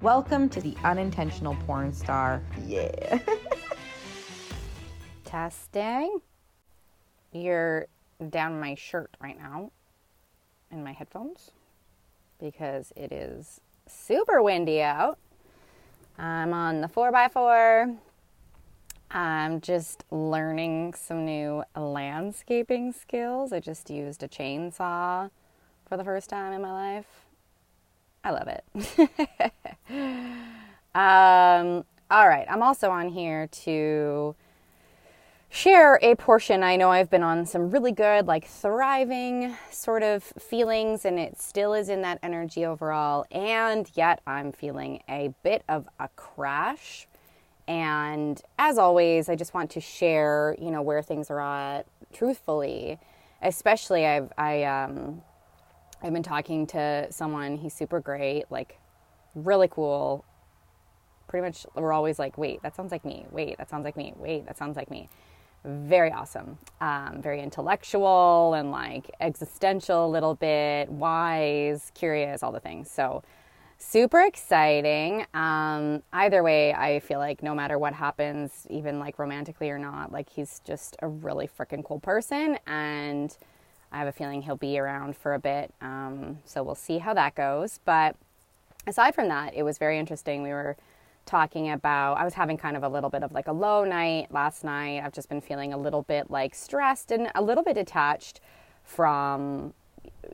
Welcome to the unintentional porn star. Yeah. Testing. You're down my shirt right now in my headphones because it is super windy out. I'm on the 4x4. I'm just learning some new landscaping skills. I just used a chainsaw for the first time in my life. I love it. um, all right, I'm also on here to share a portion. I know I've been on some really good, like thriving sort of feelings, and it still is in that energy overall. And yet I'm feeling a bit of a crash. And as always, I just want to share, you know, where things are at truthfully. Especially, I've I um, I've been talking to someone. He's super great, like really cool. Pretty much, we're always like, wait, that sounds like me. Wait, that sounds like me. Wait, that sounds like me very awesome, um, very intellectual and like existential a little bit, wise, curious, all the things. So, super exciting. Um, either way, I feel like no matter what happens, even like romantically or not, like he's just a really freaking cool person. And I have a feeling he'll be around for a bit. Um, so, we'll see how that goes. But aside from that, it was very interesting. We were talking about I was having kind of a little bit of like a low night last night. I've just been feeling a little bit like stressed and a little bit detached from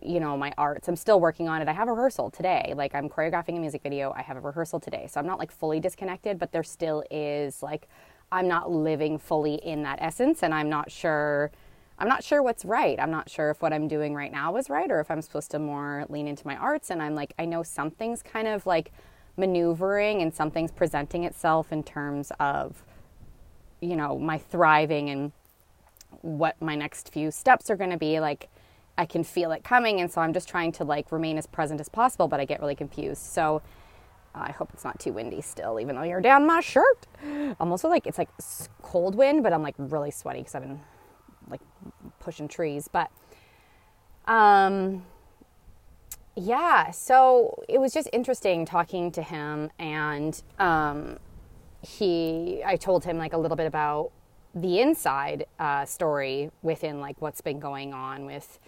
you know my arts. I'm still working on it. I have a rehearsal today. Like I'm choreographing a music video. I have a rehearsal today. So I'm not like fully disconnected, but there still is like I'm not living fully in that essence and I'm not sure I'm not sure what's right. I'm not sure if what I'm doing right now is right or if I'm supposed to more lean into my arts. And I'm like I know something's kind of like maneuvering and something's presenting itself in terms of you know my thriving and what my next few steps are going to be. Like i can feel it coming. And so i'm just trying to like remain as present as possible but i get really confused. So i hope it's not too windy still even though you're down my shirt. I'm also like it's like cold wind but i'm like really sweaty because i've been like pushing trees but um yeah, so it was just interesting talking to him, and um, he, I told him like a little bit about the inside uh, story within like what's been going on with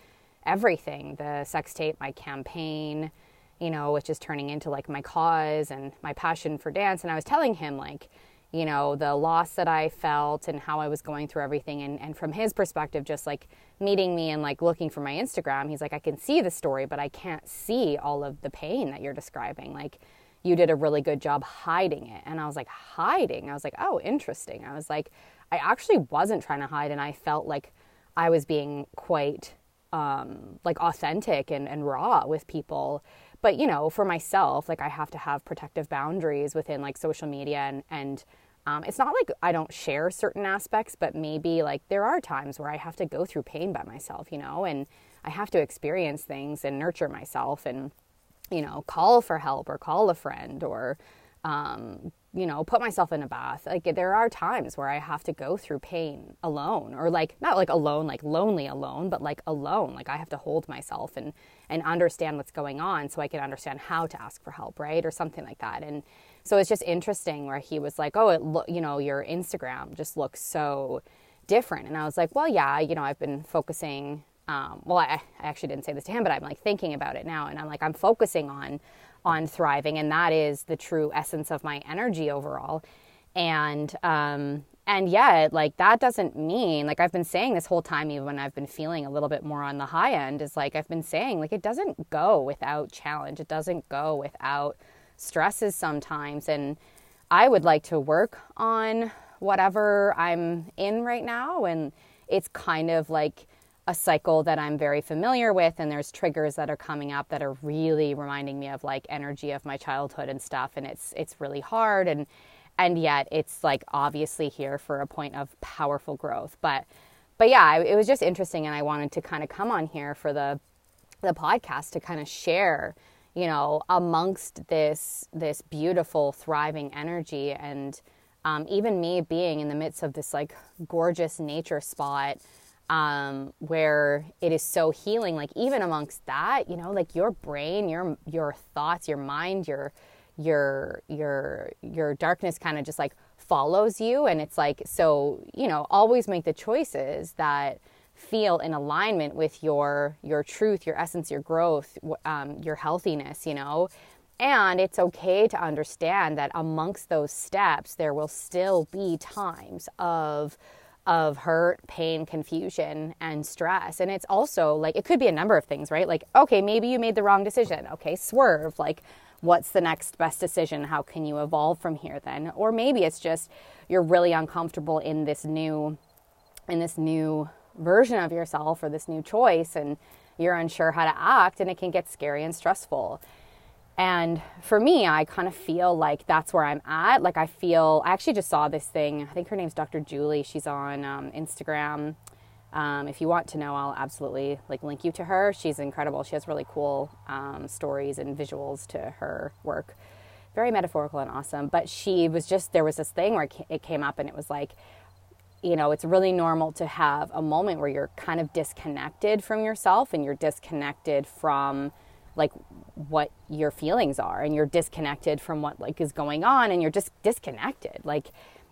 everything the sex tape, my campaign, you know, which is turning into like my cause and my passion for dance. And I was telling him like, you know, the loss that I felt and how I was going through everything. And, and from his perspective, just like meeting me and like looking for my Instagram, he's like, I can see the story, but I can't see all of the pain that you're describing. Like, you did a really good job hiding it. And I was like, hiding? I was like, oh, interesting. I was like, I actually wasn't trying to hide. And I felt like I was being quite um, like authentic and, and raw with people but you know for myself like i have to have protective boundaries within like social media and and um, it's not like i don't share certain aspects but maybe like there are times where i have to go through pain by myself you know and i have to experience things and nurture myself and you know call for help or call a friend or um, you know, put myself in a bath. Like there are times where I have to go through pain alone or like not like alone, like lonely alone, but like alone. Like I have to hold myself and and understand what's going on so I can understand how to ask for help, right? Or something like that. And so it's just interesting where he was like, "Oh, it lo- you know, your Instagram just looks so different." And I was like, "Well, yeah, you know, I've been focusing um, well, I, I actually didn't say this to him, but I'm like thinking about it now, and I'm like, I'm focusing on on thriving, and that is the true essence of my energy overall. And um, and yet, like that doesn't mean like I've been saying this whole time, even when I've been feeling a little bit more on the high end, is like I've been saying like it doesn't go without challenge. It doesn't go without stresses sometimes, and I would like to work on whatever I'm in right now, and it's kind of like a cycle that I'm very familiar with and there's triggers that are coming up that are really reminding me of like energy of my childhood and stuff and it's it's really hard and and yet it's like obviously here for a point of powerful growth. But but yeah it was just interesting and I wanted to kind of come on here for the the podcast to kind of share you know amongst this this beautiful thriving energy and um, even me being in the midst of this like gorgeous nature spot um, where it is so healing. Like even amongst that, you know, like your brain, your your thoughts, your mind, your your your your darkness kind of just like follows you and it's like so you know always make the choices that feel in alignment with your your truth your essence your growth um, your healthiness you know and it's okay to understand that amongst those steps there will still be times of of hurt, pain, confusion, and stress. And it's also like it could be a number of things, right? Like, okay, maybe you made the wrong decision. Okay, swerve. Like, what's the next best decision? How can you evolve from here then? Or maybe it's just you're really uncomfortable in this new in this new version of yourself or this new choice and you're unsure how to act and it can get scary and stressful. And for me, I kind of feel like that's where I'm at. Like, I feel, I actually just saw this thing. I think her name's Dr. Julie. She's on um, Instagram. Um, if you want to know, I'll absolutely like link you to her. She's incredible. She has really cool um, stories and visuals to her work. Very metaphorical and awesome. But she was just, there was this thing where it came up and it was like, you know, it's really normal to have a moment where you're kind of disconnected from yourself and you're disconnected from like what your feelings are and you're disconnected from what like is going on and you're just disconnected. Like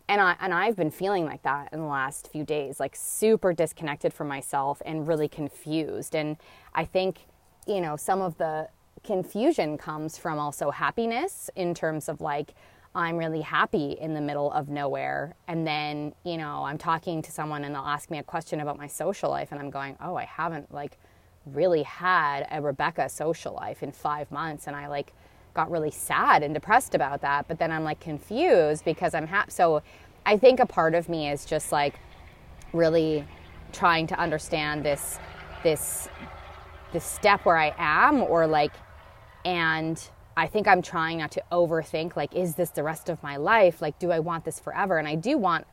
and I and I've been feeling like that in the last few days like super disconnected from myself and really confused. And I think you know some of the confusion comes from also happiness in terms of like I'm really happy in the middle of nowhere. And then, you know, I'm talking to someone and they'll ask me a question about my social life, and I'm going, oh, I haven't like really had a Rebecca social life in five months. And I like got really sad and depressed about that. But then I'm like confused because I'm happy. So I think a part of me is just like really trying to understand this, this, this step where I am or like, and I think I'm trying not to overthink like, is this the rest of my life? Like, do I want this forever? And I do want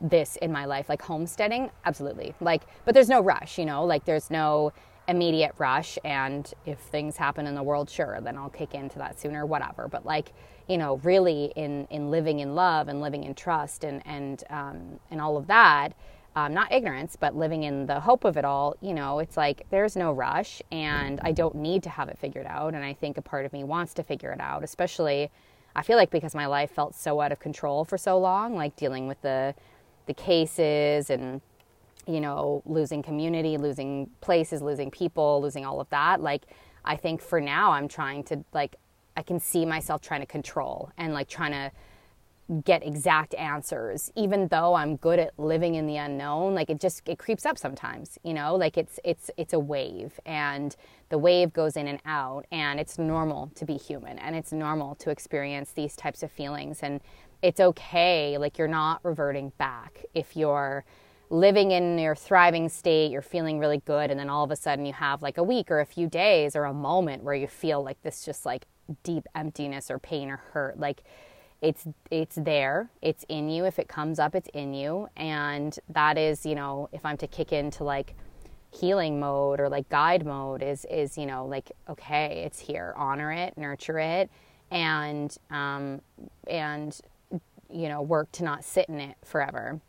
this in my life, like homesteading, absolutely. Like, but there's no rush, you know, like there's no, immediate rush and if things happen in the world sure then i'll kick into that sooner whatever but like you know really in in living in love and living in trust and and um, and all of that um, not ignorance but living in the hope of it all you know it's like there's no rush and i don't need to have it figured out and i think a part of me wants to figure it out especially i feel like because my life felt so out of control for so long like dealing with the the cases and you know, losing community, losing places, losing people, losing all of that. Like, I think for now, I'm trying to, like, I can see myself trying to control and, like, trying to get exact answers even though i'm good at living in the unknown like it just it creeps up sometimes you know like it's it's it's a wave and the wave goes in and out and it's normal to be human and it's normal to experience these types of feelings and it's okay like you're not reverting back if you're living in your thriving state, you're feeling really good, and then all of a sudden you have like a week or a few days or a moment where you feel like this just like deep emptiness or pain or hurt. Like it's it's there, it's in you. If it comes up, it's in you, and that is you know if I'm to kick into like healing mode or like guide mode is is you know like okay, it's here, honor it, nurture it, and um and you know work to not sit in it forever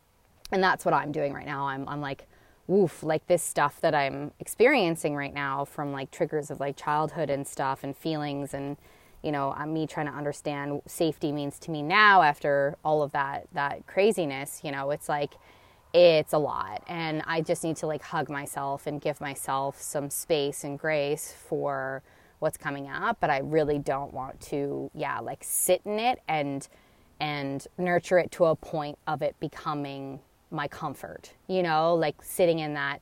and that's what I'm doing right now. I'm, I'm like, woof, like this stuff that I'm experiencing right now from like triggers of like childhood and stuff and feelings and you know uh, me trying to understand safety means to me now after all of that that craziness you know it's like it's a lot. And i just need to like hug myself and give myself some space and grace for what's coming up. But i really don't want to yeah like sit in it and and nurture it to a point of it becoming my comfort, you know, like sitting in that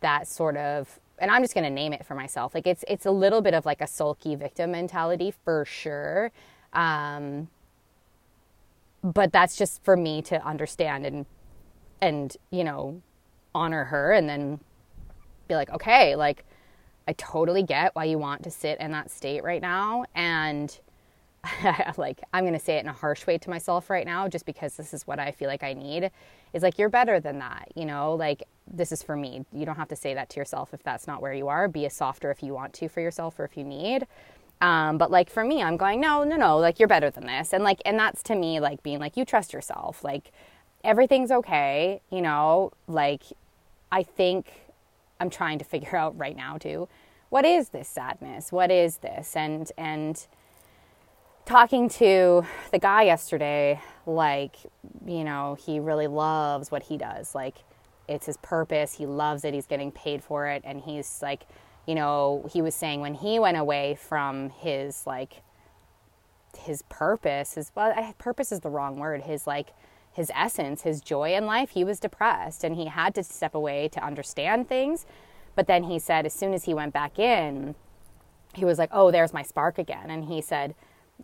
that sort of and I'm just going to name it for myself. Like it's it's a little bit of like a sulky victim mentality for sure. Um, but that's just for me to understand and and you know honor her and then be like okay like i totally get why you want to sit in that state right now and like I'm going to say it in a harsh way to myself right now just because this is what I feel like I need is like you're better than that, you know? Like this is for me. You don't have to say that to yourself if that's not where you are. Be a softer if you want to for yourself or if you need. Um, but like for me, I'm going, no, no, no, like you're better than this. And like, and that's to me like being like, you trust yourself. Like everything's okay, you know? Like I think I'm trying to figure out right now too, what is this sadness? What is this? And, and, talking to the guy yesterday, like, you know, he really loves what he does. Like, it's his purpose. He loves it. He's getting paid for it. And he's like, you know, he was saying when he went away from his, like, his purpose, his, well, purpose is the wrong word, his, like, his essence, his joy in life, he was depressed and he had to step away to understand things. But then he said, as soon as he went back in, he was like, oh, there's my spark again. And he said,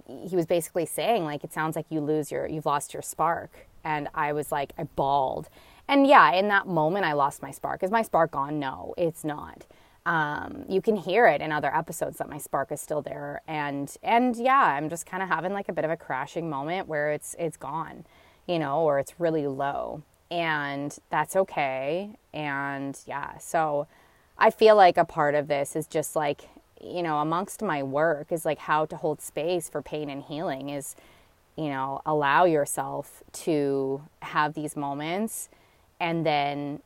he was basically saying, like, it sounds like you lose your, you've lost your spark. And I was like, I bawled. And yeah, in that moment, I lost my spark. Is my spark gone? No, it's not. Um, you can hear it in other episodes that my spark is still there. And, and yeah, I'm just kind of having like a bit of a crashing moment where it's, it's gone you know, or it's really low. And that's okay. And yeah, so I feel like a part of this is just like, you know, amongst my work is like how to hold space for pain and healing is, you know, allow yourself to have these moments and then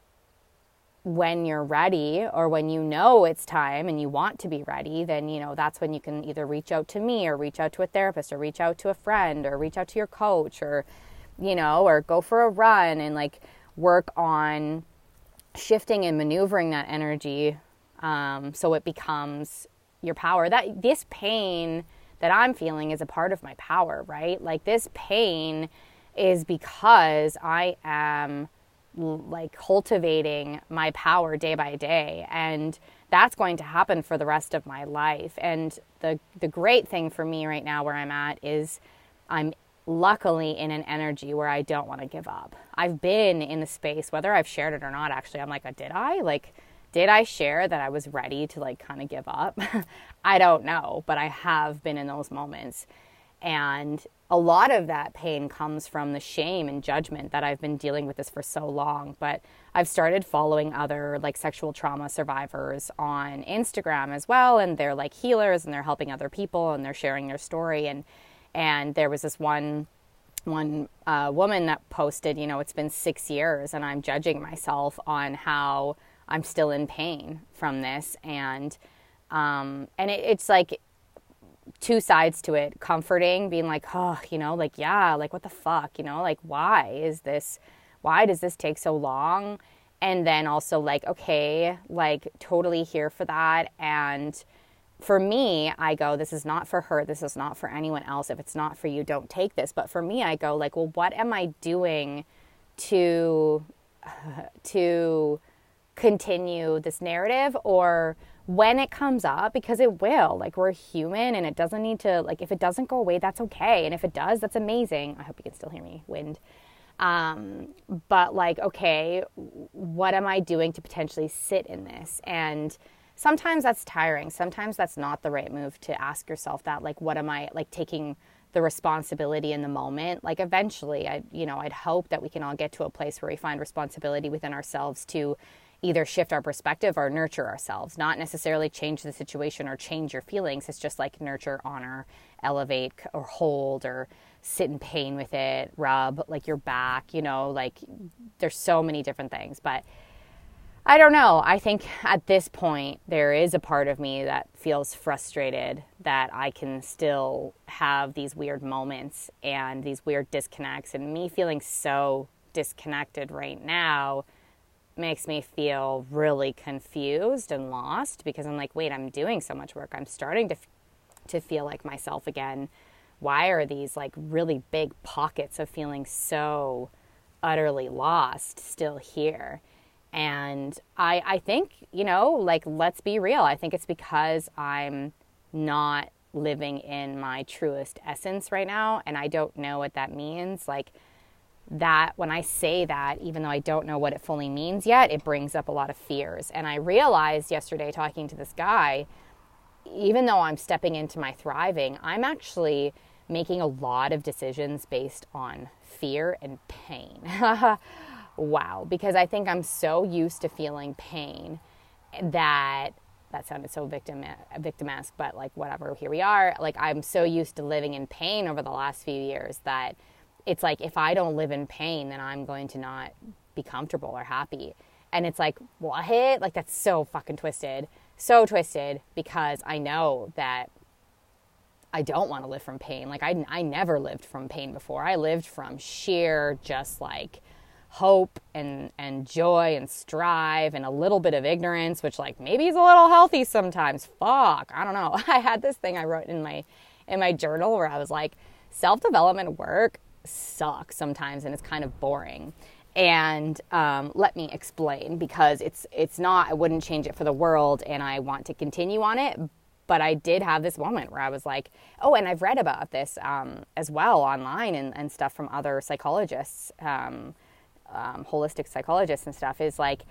when you're ready or when you know it's time and you want to be ready, then, you know, that's when you can either reach out to me or reach out to a therapist or reach out to a friend or reach out to your coach or, you know, or go for a run and like work on shifting and maneuvering that energy um, so it becomes your power. That this pain that I'm feeling is a part of my power, right? Like this pain is because I am like cultivating my power day by day and that's going to happen for the rest of my life and the the great thing for me right now where I'm at is I'm luckily in an energy where I don't want to give up. I've been in the space, whether I've shared it or not, actually. I'm like, did I? Like, did I share that I was ready to like kind of give up? I don't know, but I have been in those moments. And a lot of that pain comes from the shame and judgment that I've been dealing with this for so long. But I've started following other like sexual trauma survivors on Instagram as well. And they're like healers and they're helping other people and they're sharing their story. And and there was this one one uh, woman that posted, you know, it's been six years and I'm judging myself on how I'm still in pain from this. And, um, and it, it's like two sides to it comforting, being like, oh, you know, like, yeah, like, what the fuck, you know, like, why is this, why does this take so long? And then also, like, okay, like, totally here for that. And, for me, I go, this is not for her. This is not for anyone else. If it's not for you, don't take this. But for me, I go like, well, what am I doing to to continue this narrative or when it comes up because it will. Like we're human and it doesn't need to like if it doesn't go away that's okay. And if it does that's amazing. I hope you can still hear me wind. Um, but like okay what am i doing to potentially sit in this? And sometimes that's tiring. Sometimes that's not the right move to ask yourself that like what am I like taking the responsibility in the moment. Like eventually I you know, I'd hope that we can all get to a place where we find responsibility within ourselves to either shift our perspective or nurture ourselves, not necessarily change the situation or change your feelings. It's just like nurture, honor, elevate or hold or sit in pain with it, rub like your back, you know, like there's so many different things, but I don't know. I think at this point, there is a part of me that feels frustrated that I can still have these weird moments and these weird disconnects. And me feeling so disconnected right now makes me feel really confused and lost because I'm like, wait, I'm doing so much work. I'm starting to, to feel like myself again. Why are these like really big pockets of feeling so utterly lost still here? And I, I think, you know, like, let's be real. I think it's because I'm not living in my truest essence right now. And I don't know what that means. Like, that when I say that, even though I don't know what it fully means yet, it brings up a lot of fears. And I realized yesterday talking to this guy, even though I'm stepping into my thriving, I'm actually making a lot of decisions based on fear and pain. wow, because I think I'm so used to feeling pain that that sounded so victim victimesque, but like whatever, here we are. Like I'm so used to living in pain over the last few years that it's like if I don't live in pain, then I'm going to not be comfortable or happy. And it's like, what? Like that's so fucking twisted. So twisted because I know that I don't want to live from pain. Like I, I never lived from pain before. I lived from sheer just like hope and and joy and strive and a little bit of ignorance, which like maybe is a little healthy sometimes. Fuck, I don't know. I had this thing I wrote in my in my journal where I was like, self development work sucks sometimes and it's kind of boring. And um, let me explain because it's it's not. I wouldn't change it for the world, and I want to continue on it but I did have this moment where I was like, oh, and I've read about this um, as well online and, and stuff from other psychologists, um, um, holistic psychologists and stuff, is like,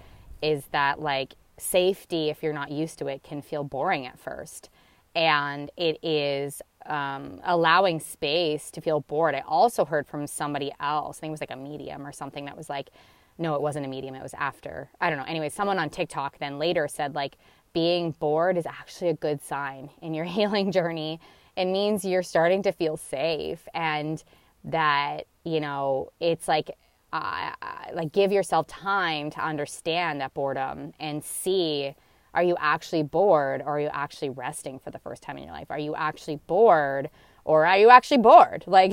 is that like safety, if you're not used to it, can feel boring at first. And it is um, allowing space to feel bored. I also heard from somebody else, I think it was like a medium or something that was like, no, it wasn't a medium, it was after. I don't know. Anyway, someone on TikTok then later said, like, being bored is actually a good sign in your healing journey. It means you're starting to feel safe and that, you know, it's like, uh, like give yourself time to understand that boredom and see are you actually bored or are you actually resting for the first time in your life? Are you actually bored or are you actually bored? Like,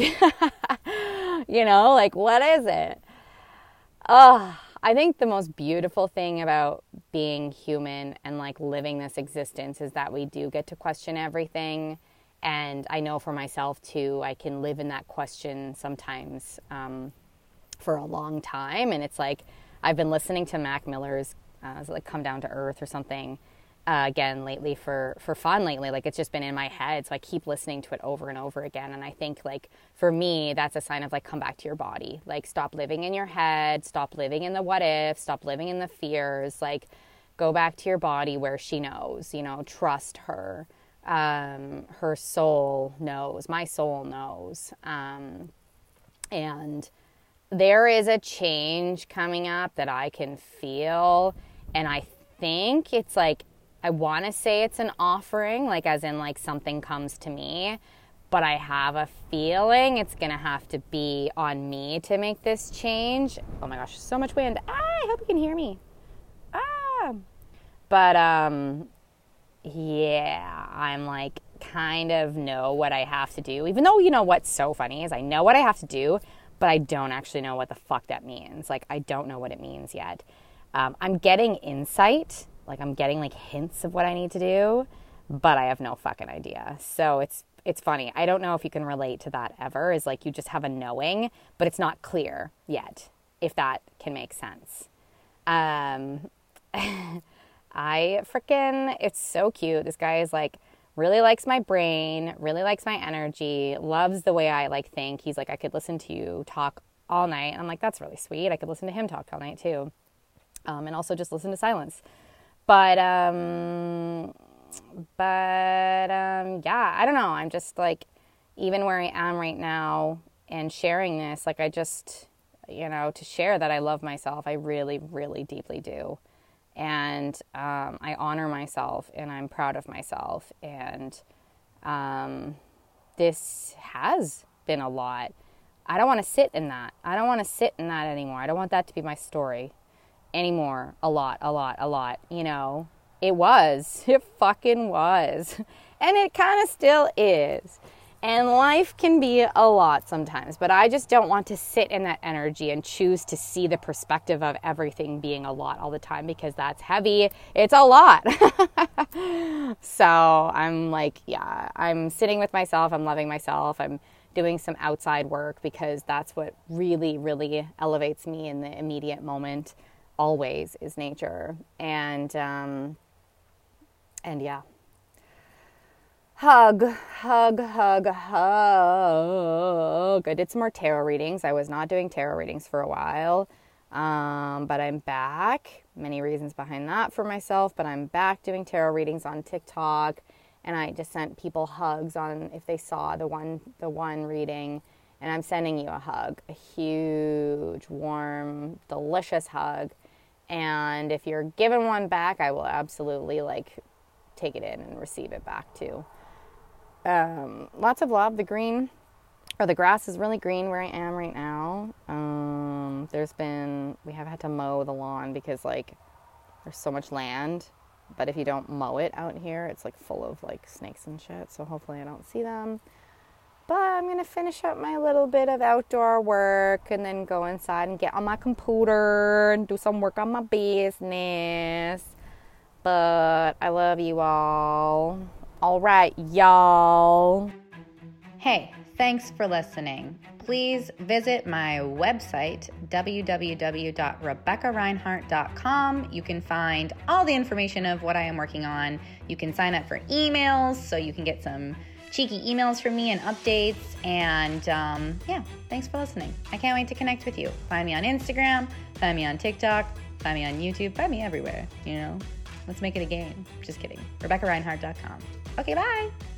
you know, like what is it? Oh, I think the most beautiful thing about being human and like living this existence is that we do get to question everything. And I know for myself too, I can live in that question sometimes um, for a long time. And it's like I've been listening to Mac Miller's uh, like Come Down to Earth or something uh, again lately for for fun lately like it's just been in my head so i keep listening to it over and over again and i think like for me that's a sign of like come back to your body like stop living in your head stop living in the what if stop living in the fears like go back to your body where she knows you know trust her um, her soul knows my soul knows um, and there is a change coming up that i can feel and i think it's like I want to say it's an offering, like as in like something comes to me, but I have a feeling it's to have to be on me to make this change. Oh my gosh, so much wind. Ah, I hope you can hear me. Ah. But um yeah, I'm like kind of know what I have to do. Even though you know what's so funny is I know what I have to do, but I don't actually know what the fuck that means. Like I don't know what it means yet. Um, I'm getting insight like I'm getting like hints of what I need to do, but I have no fucking idea. So it's it's funny. I don't know if you can relate to that ever. Is like you just have a knowing, but it's not clear yet. If that can make sense. Um, I freaking it's so cute. This guy is like really likes my brain, really likes my energy, loves the way I like think. He's like I could listen to you talk all night. I'm like that's really sweet. I could listen to him talk all night too. Um, and also just listen to silence. But um, but um, yeah, I don't know. I'm just like even where I am right now and sharing this, like I just you know to share that I love myself. I really, really deeply do, and um, I honor myself and I'm proud of myself. And um, this has been a lot. I don't want to sit in that. I don't want to sit in that anymore. I don't want that to be my story anymore. A lot, a lot, a lot. You know, it was. It fucking was. And it kind of still is. And life can be a lot sometimes, but I just don't want to sit in that energy and choose to see the perspective of everything being a lot all the time because that's heavy. It's a lot. so I'm like, yeah, I'm sitting with myself. I'm loving myself. I'm doing some outside work because that's what really, really elevates me in the immediate moment always is nature. And, um, and yeah. Hug, hug, hug, hug. I did some more tarot readings. I was not doing tarot readings for a while, um, but I'm back. Many reasons behind that for myself, but I'm back doing tarot readings on TikTok. And I just sent people hugs on if they saw the one the one reading and I'm sending you a hug, a huge, warm, delicious hug and if you're given one back, I will absolutely like take it in and receive it back too. Um, lots of love. The green or the grass is really green where I am right now. Um, there's been we have had to mow the lawn because like there's so much land but if you don't mow it out here, it's like full of like snakes and shit. So hopefully I don't see them. But I'm gonna finish up my little bit of outdoor work and then go inside and get on my computer and do some work on my business. But I love you all. All right, y'all. Hey, thanks for listening. Please visit my website, www.rebeccareinhart.com. You can find all the information of what I am working on. You can sign up for emails so you can get some cheeky emails from me and updates. And um, yeah, thanks for listening. I can't wait to connect with you. Find me on Instagram, find me on TikTok, find me on YouTube, find me everywhere. You know, let's make it a game. Just kidding. RebeccaReinhart.com. Okay, bye.